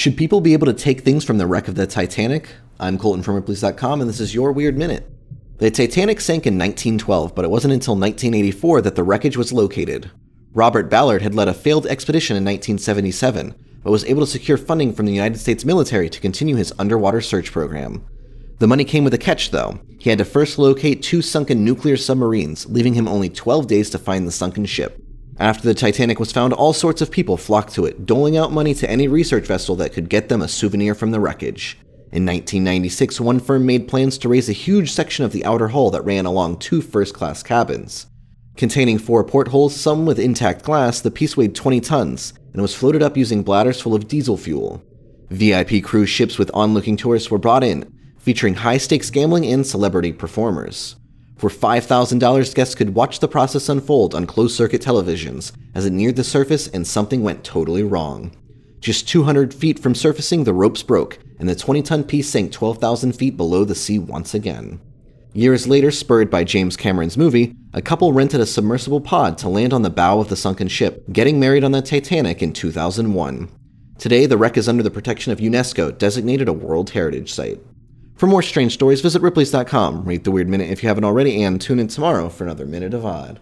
Should people be able to take things from the wreck of the Titanic? I'm Colton from Ripley's.com, and this is your Weird Minute. The Titanic sank in 1912, but it wasn't until 1984 that the wreckage was located. Robert Ballard had led a failed expedition in 1977, but was able to secure funding from the United States military to continue his underwater search program. The money came with a catch, though. He had to first locate two sunken nuclear submarines, leaving him only 12 days to find the sunken ship. After the Titanic was found, all sorts of people flocked to it, doling out money to any research vessel that could get them a souvenir from the wreckage. In 1996, one firm made plans to raise a huge section of the outer hull that ran along two first class cabins. Containing four portholes, some with intact glass, the piece weighed 20 tons and was floated up using bladders full of diesel fuel. VIP cruise ships with onlooking tourists were brought in, featuring high stakes gambling and celebrity performers. For $5,000, guests could watch the process unfold on closed circuit televisions as it neared the surface and something went totally wrong. Just 200 feet from surfacing, the ropes broke, and the 20 ton piece sank 12,000 feet below the sea once again. Years later, spurred by James Cameron's movie, a couple rented a submersible pod to land on the bow of the sunken ship, getting married on the Titanic in 2001. Today, the wreck is under the protection of UNESCO, designated a World Heritage Site. For more strange stories, visit Ripley's.com, rate the Weird Minute if you haven't already, and tune in tomorrow for another Minute of Odd.